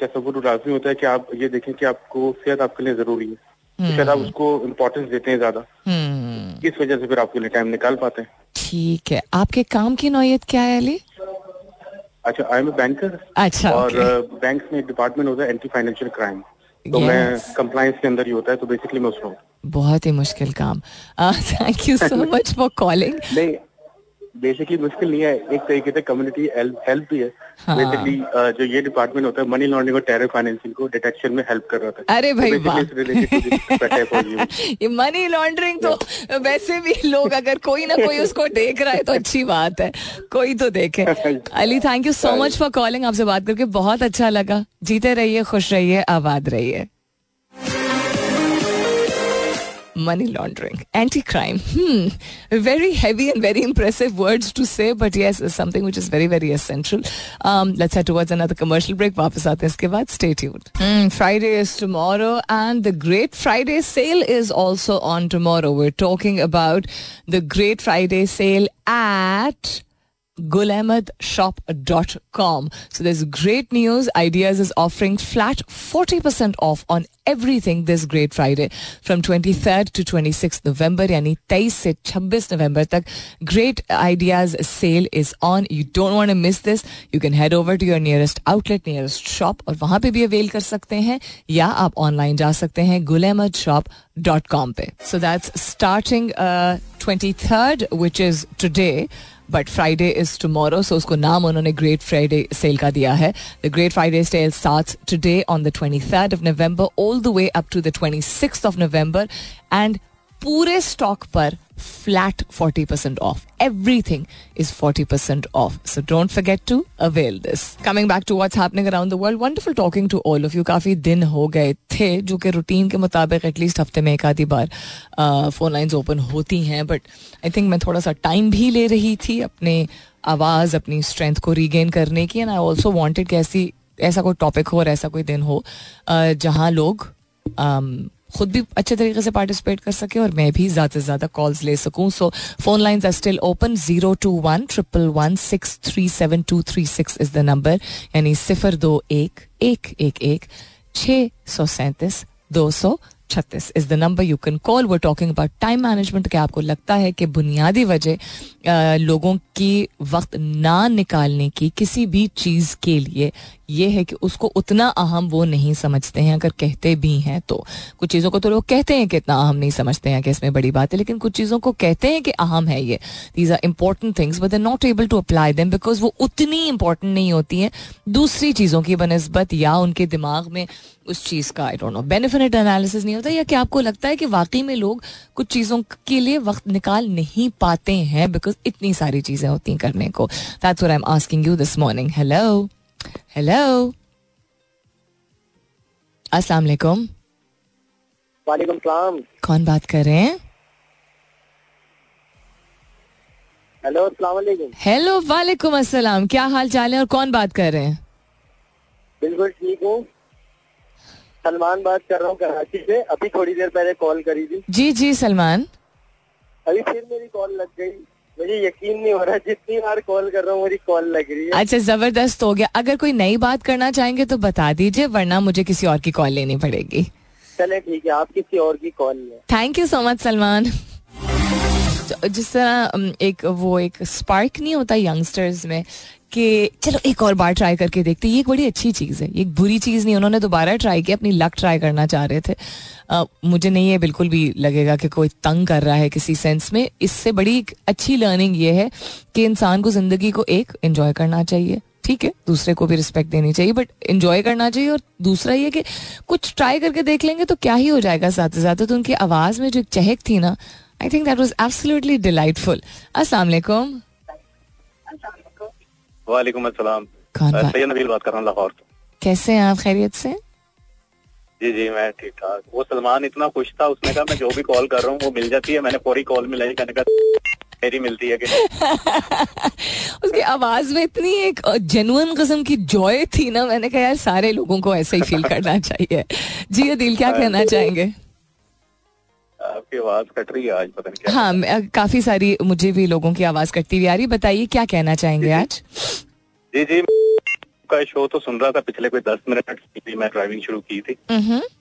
Speaker 4: तस्वुर लाजमी होता है कि आप ये देखें कि आपको सेहत आपके लिए ज़रूरी है। तो शायद आप उसको इम्पोर्टेंस देते हैं ज़्यादा।
Speaker 1: हम्म।
Speaker 4: इस वजह से फिर आपके लिए टाइम निकाल पाते हैं।
Speaker 1: ठीक है। आपके काम की नौयत क्या है अली?
Speaker 4: अच्छा आई एम ए बैंकर
Speaker 1: अच्छा
Speaker 4: और बैंक में एक डिपार्टमेंट होता है एंटी फाइनेंशियल क्राइम तो. मैं कंप्लायंस के अंदर ही होता है तो बेसिकली मैं उसमें
Speaker 1: बहुत ही मुश्किल काम। Thank you so much for
Speaker 4: calling basically मुश्किल नहीं है एक तरीके से कम्युनिटी हेल्प भी है।
Speaker 1: हाँ।
Speaker 4: बेसिकली जो ये डिपार्टमेंट होता है मनी लॉन्ड्रिंग और टेरर फाइनेंसिंग को डिटेक्शन में हेल्प कर रहा था।
Speaker 1: अरे भाई
Speaker 4: तो of use.
Speaker 1: ये मनी लॉन्ड्रिंग तो वैसे भी लोग अगर कोई ना कोई उसको देख रहा है तो अच्छी बात है। कोई तो देखे। Ali thank you so much for calling आपसे बात करके बहुत अच्छा लगा। जीते रहिए खुश रहिए आबाद रहिए। money laundering, anti-crime. Hmm, very heavy and very impressive words to say, but yes, it's something which is very, very essential. Um, let's head towards another commercial break. वापस आते हैं इसके बाद. Stay tuned. Hmm, Friday is tomorrow, and the Great Friday sale is also on tomorrow. We're talking about the Great Friday sale at gulahmadshop.com. So there's great news. Ideas is offering flat 40% off on everything this Great Friday from 23rd to 26th November यानी 23 से 26 नवंबर तक Great Ideas sale is on. You don't want to miss this. You can head over to your nearest outlet, nearest shop और वहां पे भी अवेल कर सकते हैं या आप ऑनलाइन जा सकते हैं gulahmadshop.com पे. So that's starting uh, 23rd which is today. But Friday is tomorrow so उसको नाम उन्होंने ग्रेट फ्राइडे सेल का दिया है the great Friday sale start today on the twenty third of November all the way up to the twenty six of November and पूरे स्टॉक पर flat 40% off everything is 40% off so don't forget to avail this coming back to what's happening around the world wonderful talking to all of you काफ़ी दिन हो गए थे, जो कि रूटीन के मुताबिक एटलीस्ट हफ़्ते में एक आधी बार फ़ोन लाइंस ओपन होती हैं बट आई थिंक मैं थोड़ा सा टाइम भी ले रही थी अपने आवाज़, अपनी स्ट्रेंथ को रीगेन करने की एंड आई ऑल्सो वॉन्टेड कि ऐसी, ऐसा कोई टॉपिक हो और ऐसा कोई दिन हो जहाँ लोग खुद भी अच्छे तरीके से पार्टिसिपेट कर सके और मैं भी ज़्यादा से ज़्यादा कॉल्स ले सकूँ। So phone line are still open zero two one triple one six three seven two three six is the number यानी सिफर दो एक एक एक एक छः सौ सैंतीस, दो सौ छत्तीस is the number you can call वो टॉकिंग अबाउट टाइम मैनेजमेंट क्या आपको लगता है कि बुनियादी वजह लोगों की वक्त ना निकालने की किसी भी चीज़ के लिए ये है कि उसको उतना अहम वो नहीं समझते हैं। अगर कहते भी हैं तो कुछ चीज़ों को तो लोग कहते हैं कि इतना अहम नहीं समझते हैं कि इसमें बड़ी बात है, लेकिन कुछ चीज़ों को कहते हैं कि अहम है ये। These are important things but they not able to apply them because वो उतनी इंपॉर्टेंट नहीं होती हैं। दूसरी चीज़ों की बनस्बत या उनके दिमाग में उस चीज़ का I don't know benefit analysis नहीं होता, या कि आपको लगता है कि वाकई में लोग कुछ चीज़ों के लिए वक्त निकाल नहीं पाते हैं बिकॉज़ इतनी सारी चीज़ें होती हैं करने को। That's what I am asking you this morning hello hello अस्सलाम वालेकुम।
Speaker 2: वालेकुम सलाम।
Speaker 1: कौन बात कर रहे हैं?
Speaker 2: हेलो अस्सलाम वालेकुम।
Speaker 1: हेलो वालेकुम अस्सलाम। क्या हाल चाल है और कौन बात कर रहे हैं?
Speaker 2: बिल्कुल ठीक हूँ। सलमान बात कर रहा हूँ कराची से। अभी थोड़ी देर पहले कॉल करी थी।
Speaker 1: जी जी सलमान।
Speaker 2: अभी फिर मेरी कॉल लग गई। मुझे यकीन नहीं हो रहा जितनी बार कॉल कर रहा हूँ मेरी कॉल लग रही है।
Speaker 1: अच्छा ज़बरदस्त हो गया। अगर कोई नई बात करना चाहेंगे तो बता दीजिए वरना मुझे किसी और की कॉल लेनी पड़ेगी।
Speaker 2: चले ठीक है आप किसी और की कॉल लें।
Speaker 1: Thank you so much Salman. तो जिस तरह एक वो एक स्पार्क नहीं होता यंगस्टर्स में कि चलो एक और बार ट्राई करके देखते ये एक बड़ी अच्छी चीज़ है। ये एक बुरी चीज़ नहीं उन्होंने दोबारा ट्राई किया अपनी लक ट्राई करना चाह रहे थे। अ, मुझे नहीं है बिल्कुल भी लगेगा कि कोई तंग कर रहा है किसी सेंस में। इससे बड़ी एक अच्छी लर्निंग ये है कि इंसान को ज़िंदगी को एक एंजॉय करना चाहिए। ठीक है? दूसरे को भी रिस्पेक्ट देनी चाहिए बट एंजॉय करना चाहिए और दूसरा ये कि कुछ ट्राई करके देख लेंगे तो क्या ही हो जाएगा साथ ही साथ। तो उनकी आवाज़ में जो एक चहक थी ना I think that was absolutely delightful अस्सलाम वालेकुम
Speaker 3: अस्सलाम। सैयद नबील बात कर रहा हूँ लाहौर से।
Speaker 1: कैसे हैं आप खैरियत से?
Speaker 3: जी जी मैं ठीक ठाक। वो सलमान इतना खुश था उसने कहा मैं जो भी कॉल कर रहा हूँ वो मिल जाती है। मैंने पूरी कॉल मिलाई मैंने कहा मेरी मिलती है कि
Speaker 1: उसकी आवाज़ में इतनी एक जेनुअन किस्म की जॉय थी ना मैंने कहा यार सारे लोगों को ऐसे ही फील करना चाहिए। जी अदिल क्या कहना चाहेंगे?
Speaker 3: आपकी आवाज़ कट रही है आज पता नहीं क्या।
Speaker 1: हाँ काफ़ी सारी मुझे भी लोगों की आवाज़ कटती हुई आ रही है। बताइए क्या कहना चाहेंगे आज?
Speaker 3: जी जी का शो तो सुन रहा था पिछले कोई दस मिनट की मैं ड्राइविंग शुरू की थी।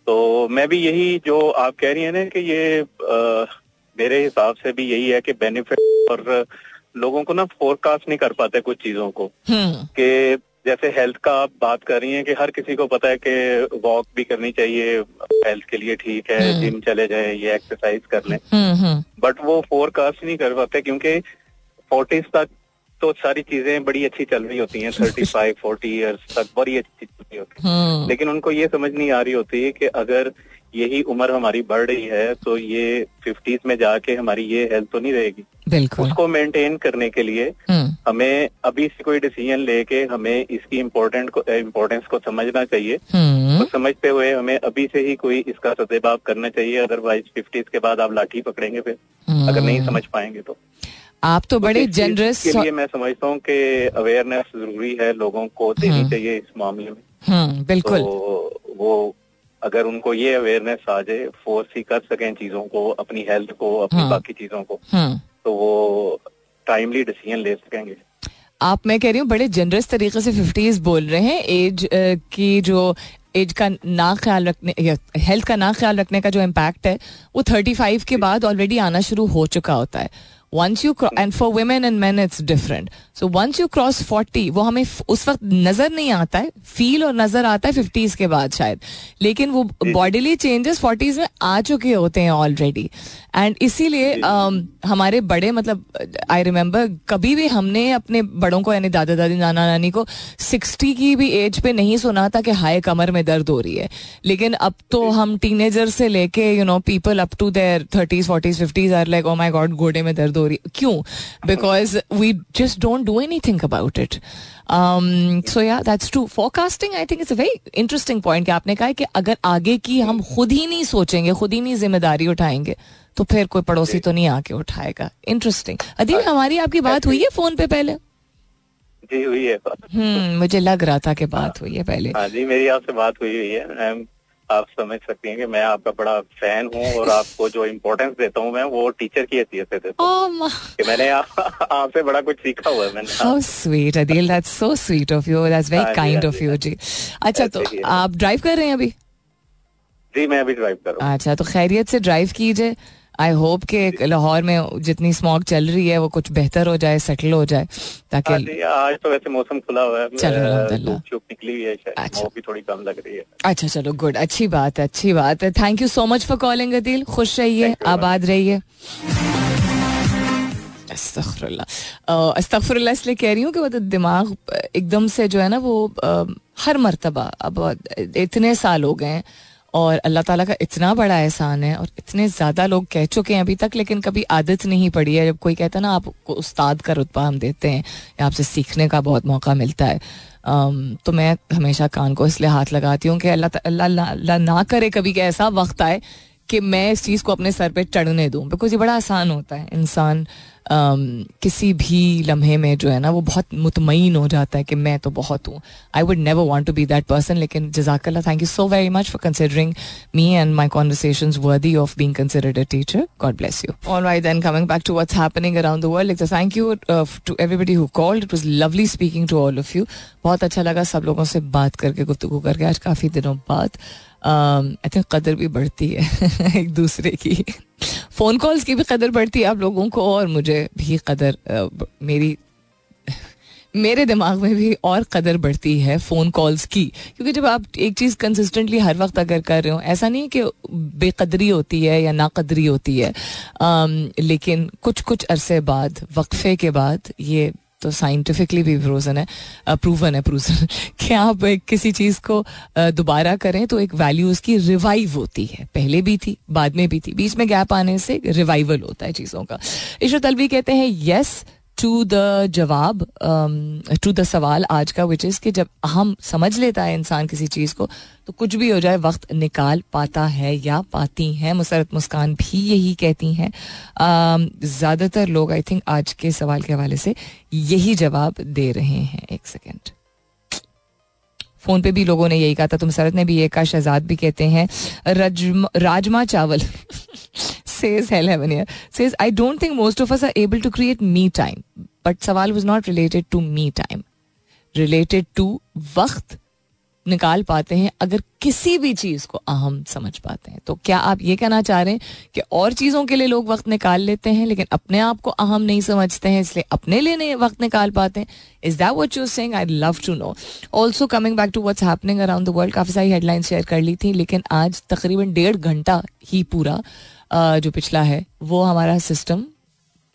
Speaker 3: तो मैं भी यही जो आप कह रही हैं ना कि ये अ, मेरे हिसाब से भी यही है कि बेनिफिट और लोगों को ना फोरकास्ट नहीं कर पाते कुछ चीज़ों को।
Speaker 1: हम्म,
Speaker 3: कि जैसे हेल्थ का आप बात कर रही हैं कि हर किसी को पता है कि वॉक भी करनी चाहिए हेल्थ के लिए ठीक है
Speaker 1: हम्म।
Speaker 3: जिम चले जाए ये एक्सरसाइज कर लें।
Speaker 1: हम्म, हम्म,
Speaker 3: बट वो फोरकास्ट नहीं कर पाते क्योंकि फोर्टीज तक तो सारी चीज़ें बड़ी अच्छी चल रही होती हैं थर्टी फाइव फोर्टी ईयर्स तक बड़ी अच्छी चल रही होती है।
Speaker 1: हम्म,
Speaker 3: लेकिन उनको ये समझ नहीं आ रही होती है कि अगर यही उम्र हमारी बढ़ रही है तो ये फिफ्टीज में जाके हमारी ये हेल्थ तो नहीं रहेगी।
Speaker 1: बिल्कुल।
Speaker 3: उसको मेंटेन करने के लिए
Speaker 1: हम्म,
Speaker 3: हमें अभी से कोई डिसीज़न लेके हमें इसकी इम्पोर्टेंट को इम्पोर्टेंस को समझना चाहिए। तो समझते हुए हमें अभी से ही कोई इसका सदेबाब करना चाहिए अदरवाइज़ फिफ्टीज के बाद आप लाठी पकड़ेंगे फिर। अगर नहीं समझ पाएँगे तो।
Speaker 1: आप तो बड़े जनरस
Speaker 3: के लिए मैं समझता हूँ कि अवेयरनेस ज़रूरी है लोगों को देनी
Speaker 1: हम्म।
Speaker 3: चाहिए इस मामले में।
Speaker 1: हम्म बिल्कुल।
Speaker 3: तो वो अगर उनको ये अवेयरनेस आ जाए फोर्स ही कर सकें चीज़ों को अपनी हेल्थ को अपनी। बाकी चीज़ों को।
Speaker 1: हम्म।
Speaker 3: तो वो टाइमली डिसीज़न ले सकेंगे।
Speaker 1: आप, मैं कह रही हूँ, बड़े जनरस तरीके से फिफ्टीज बोल रहे हैं। एज की जो एज का ना ख्याल रखने हेल्थ का ना ख्याल रखने का जो इम्पैक्ट है, वो थर्टी फाइव के बाद ऑलरेडी आना शुरू हो चुका होता है। Once you and for women and man it's different so once you cross forty वो हमें उस वक्त नज़र नहीं आता है फील और नज़र आता है फिफ्टीज के बाद शायद। लेकिन वो बॉडीली चेंजेस फोर्टीज में आ चुके होते हैं ऑलरेडी एंड इसीलिए um, हमारे बड़े मतलब आई रिमेम्बर कभी भी हमने अपने बड़ों को यानी दादा दादी नाना नानी को सिक्सटी की भी एज पे नहीं सुना था कि हाय कमर में दर्द हो रही है। लेकिन अब तो हम टीनेजर से लेके you know people up to their thirties forties fifties are like oh my God घोड़े में दर्द हो रही क्यों? Because we just don't do any think about it so yeah that's true forecasting I think it's a very interesting point कि आपने कहा है कि अगर आगे की हम खुद ही नहीं सोचेंगे खुद ही नहीं ज़िम्मेदारी उठाएँगे तो फिर कोई पड़ोसी तो नहीं आके उठाएगा। इंटरेस्टिंग अदिल हमारी आपकी बात हुई है फ़ोन पे पहले?
Speaker 3: जी हुई है।
Speaker 1: हम्म मुझे लग रहा था कि बात हुई है पहले।
Speaker 3: हाँ जी मेरी आपसे बात हुई हुई है। आप समझ सकती हैं कि मैं आपका बड़ा फ़ैन हूँ और आपको जो इम्पोर्टेंस देता हूँ मैं वो टीचर की हैसियत से देता हूँ। कि मैंने आपसे बड़ा कुछ सीखा हुआ है मैंने।
Speaker 1: How sweet Adeel that's so sweet of you
Speaker 3: that's very
Speaker 1: kind
Speaker 3: of
Speaker 1: you
Speaker 3: जी
Speaker 1: अच्छा तो। आप ड्राइव कर रहे हैं अभी?
Speaker 3: जी मैं अभी ड्राइव कर रहा हूँ।
Speaker 1: अच्छा तो खैरियत से ड्राइव कीजिए। आई होप कि लाहौर में जितनी स्मॉग चल रही है वो कुछ बेहतर हो जाए सेटल हो जाए
Speaker 3: हाँ
Speaker 1: ताकि
Speaker 3: आज तो वैसे मौसम खुला हुआ है।
Speaker 1: चलो,
Speaker 3: निकली हुई है
Speaker 1: अच्छा।
Speaker 3: भी थोड़ी कम लग रही है।
Speaker 1: अच्छा चलो गुड अच्छी बात है अच्छी बात है। Thank you so much for calling Adil खुश रहिए आबाद रहिए। अस्तगफुरुल्लाह। अस्तगफुरुल्लाह इसलिए कह रही हूँ कि वो तो दिमाग एकदम से जो है ना वो हर मरतबा अब इतने साल हो गए हैं और अल्लाह ताला का इतना बड़ा एहसान है और इतने ज़्यादा लोग कह चुके हैं अभी तक, लेकिन कभी आदत नहीं पड़ी है। जब कोई कहता है ना आपको उस्ताद का रुतबा हम देते हैं या आपसे सीखने का बहुत मौका मिलता है तो मैं हमेशा कान को इसलिए हाथ लगाती हूँ कि अल्लाह- अल्लाह ना करे कभी कि ऐसा वक्त आए कि मैं इस चीज़ को अपने सर पे चढ़ने दूँ। बिकॉज़ ये बड़ा आसान होता है। इंसान अम, किसी भी लम्हे में जो है ना वो बहुत मुतमिन हो जाता है कि मैं तो बहुत हूँ। I would never want to be that person लेकिन जजाकल्ला thank you so very much for considering me and my conversation worthy of being considered a teacher God bless you all right then coming back to what's happening around the world thank you to everybody who called it was lovely speaking to all of you बहुत अच्छा लगा सब लोगों से बात करके गुफ्तगू करके। आज काफ़ी दिनों बाद आई थिंक कदर भी बढ़ती है एक दूसरे की। फ़ोन कॉल्स की भी कदर बढ़ती है आप लोगों को और मुझे भी कदर मेरी मेरे दिमाग में भी और कदर बढ़ती है फ़ोन कॉल्स की। क्योंकि जब आप एक चीज़ कंसिस्टेंटली हर वक्त अगर कर रहे हो ऐसा नहीं कि बेकदरी होती है या नाकदरी होती है। अम, लेकिन कुछ कुछ अरसे बाद वक्फे के बाद ये तो साइंटिफिकली भी प्रोजन है अप्रूवन है प्रूजन कि आप किसी चीज़ को दोबारा करें तो एक वैल्यू उसकी रिवाइव होती है। पहले भी थी, बाद में भी थी। बीच में गैप आने से रिवाइवल होता है चीज़ों का। इशरत अलवी कहते हैं यस टू द जवाब टू द सवाल आज का विच इज़ कि जब हम समझ लेता है इंसान किसी चीज़ को तो कुछ भी हो जाए वक्त निकाल पाता है या पाती हैं। मुसरत मुस्कान भी यही कहती हैं। Um, ज़्यादातर लोग आई थिंक आज के सवाल के हवाले से यही जवाब दे रहे हैं। एक सेकेंड फ़ोन पे भी लोगों ने यही कहा था तुम सरत ने भी ये कहा शहजाद भी कहते हैं राजमा चावल। Says hell heaven here, says, I don't think most of us are able to create me time. But सवाल was not related to me time. Related to वक्त निकाल पाते हैं अगर किसी भी चीज़ को अहम समझ पाते हैं। तो क्या आप ये कहना चाह रहे हैं कि और चीज़ों के लिए लोग वक्त निकाल लेते हैं, लेकिन अपने आप को अहम नहीं समझते हैं, इसलिए अपने लिए नहीं वक्त निकाल पाते हैं? Is that what you saying I love to know also coming back to what's happening around the world काफ़ी सारी हेडलाइंस शेयर कर ली थी, लेकिन आज तकरीबन डेढ़ घंटा ही पूरा जो पिछला है, वो हमारा सिस्टम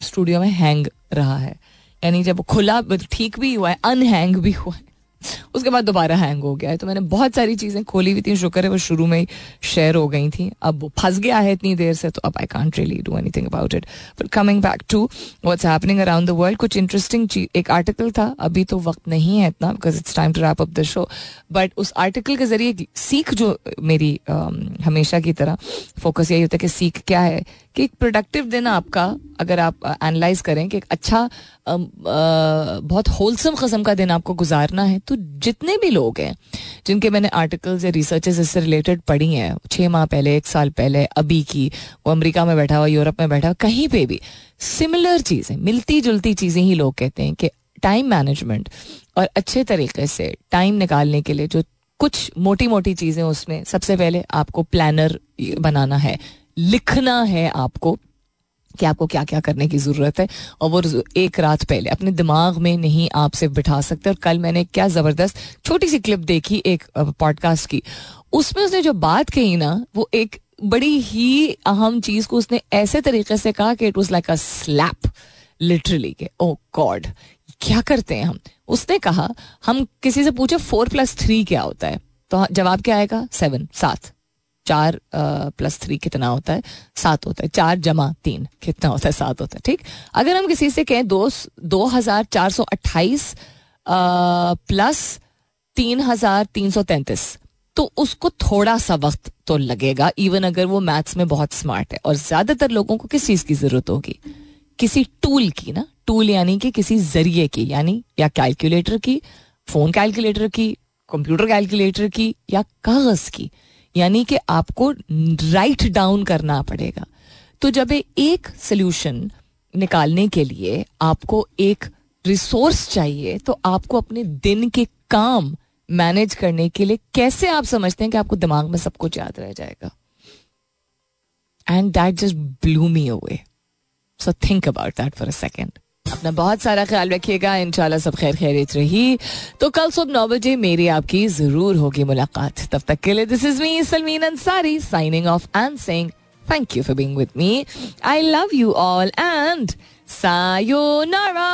Speaker 1: स्टूडियो में हैंग रहा है। यानी जब खुला ठीक भी हुआ है अनहैंग भी हुआ है उसके बाद दोबारा हैंग हो गया है। तो मैंने बहुत सारी चीज़ें खोली हुई थी शुक्र है वो शुरू में ही शेयर हो गई थी। अब वो फंस गया है इतनी देर से तो अब I can't really do anything about it but coming back to what's happening around the world कुछ इंटरेस्टिंग चीज़ एक आर्टिकल था अभी तो वक्त नहीं है इतना because it's time to wrap up the show but उस आर्टिकल के ज़रिए सीख जो मेरी um, हमेशा की तरह फोकस यही होता है कि सीख क्या है कि एक प्रोडक्टिव दिन आपका, अगर आप एनालाइज करें कि एक अच्छा बहुत होलसम कस्म का दिन आपको गुजारना है तो जितने भी लोग हैं, जिनके मैंने आर्टिकल्स या रिसर्चेस इससे रिलेटेड पढ़ी हैं छः माह पहले, एक साल पहले, अभी की, वो अमेरिका में बैठा हुआ, यूरोप में बैठा हुआ, कहीं पे भी सिमिलर चीज़ें मिलती जुलती चीज़ें ही लोग कहते हैं कि टाइम मैनेजमेंट और अच्छे तरीके से टाइम निकालने के लिए जो कुछ मोटी मोटी चीज़ें उसमें, सबसे पहले आपको प्लानर बनाना है। लिखना है आपको कि आपको क्या क्या करने की ज़रूरत है और वो एक रात पहले। अपने दिमाग में नहीं आपसे बिठा सकते और कल मैंने क्या ज़बरदस्त छोटी सी क्लिप देखी एक पॉडकास्ट की। उसमें उसने जो बात कही ना, वो एक बड़ी ही अहम चीज़ को उसने ऐसे तरीके से कहा कि it was like a slap literally के। ओ गॉड क्या करते हैं हम? उसने कहा, हम किसी से पूछे फोर प्लस थ्री क्या होता है? तो जवाब क्या आएगा? सेवन सात। चार प्लस थ्री कितना होता है? सात होता है। चार जमा तीन कितना होता है? सात होता है, ठीक? अगर हम किसी से कहें दो दो हज़ार चार सौ अट्ठाईस प्लस तीन हज़ार तीन सौ तैंतीस तो उसको थोड़ा सा वक्त तो लगेगा। इवन अगर वो मैथ्स में बहुत स्मार्ट है और ज़्यादातर लोगों को किस चीज़ की ज़रूरत होगी? किसी टूल की ना? टूल यानी कि किसी ज़रिए की, यानी या कैलकुलेटर की फ़ोन कैलकुलेटर की कंप्यूटर कैलकुलेटर की या कागज़ की। यानी कि आपको राइट डाउन करना पड़ेगा। तो जब एक सोल्यूशन निकालने के लिए आपको एक रिसोर्स चाहिए तो आपको अपने दिन के काम मैनेज करने के लिए कैसे आप समझते हैं कि आपको दिमाग में सब कुछ याद रह जाएगा? And that just blew me away so think about that for a second अपना बहुत सारा ख्याल रखिएगा। इनशाला सब खैर खैरित रही। तो कल सुबह नौ बजे मेरी आपकी ज़रूर होगी मुलाकात। तब तक के लिए this is me Salmeen Ansari signing off and sing thank you for being with me I love you all and sayonara!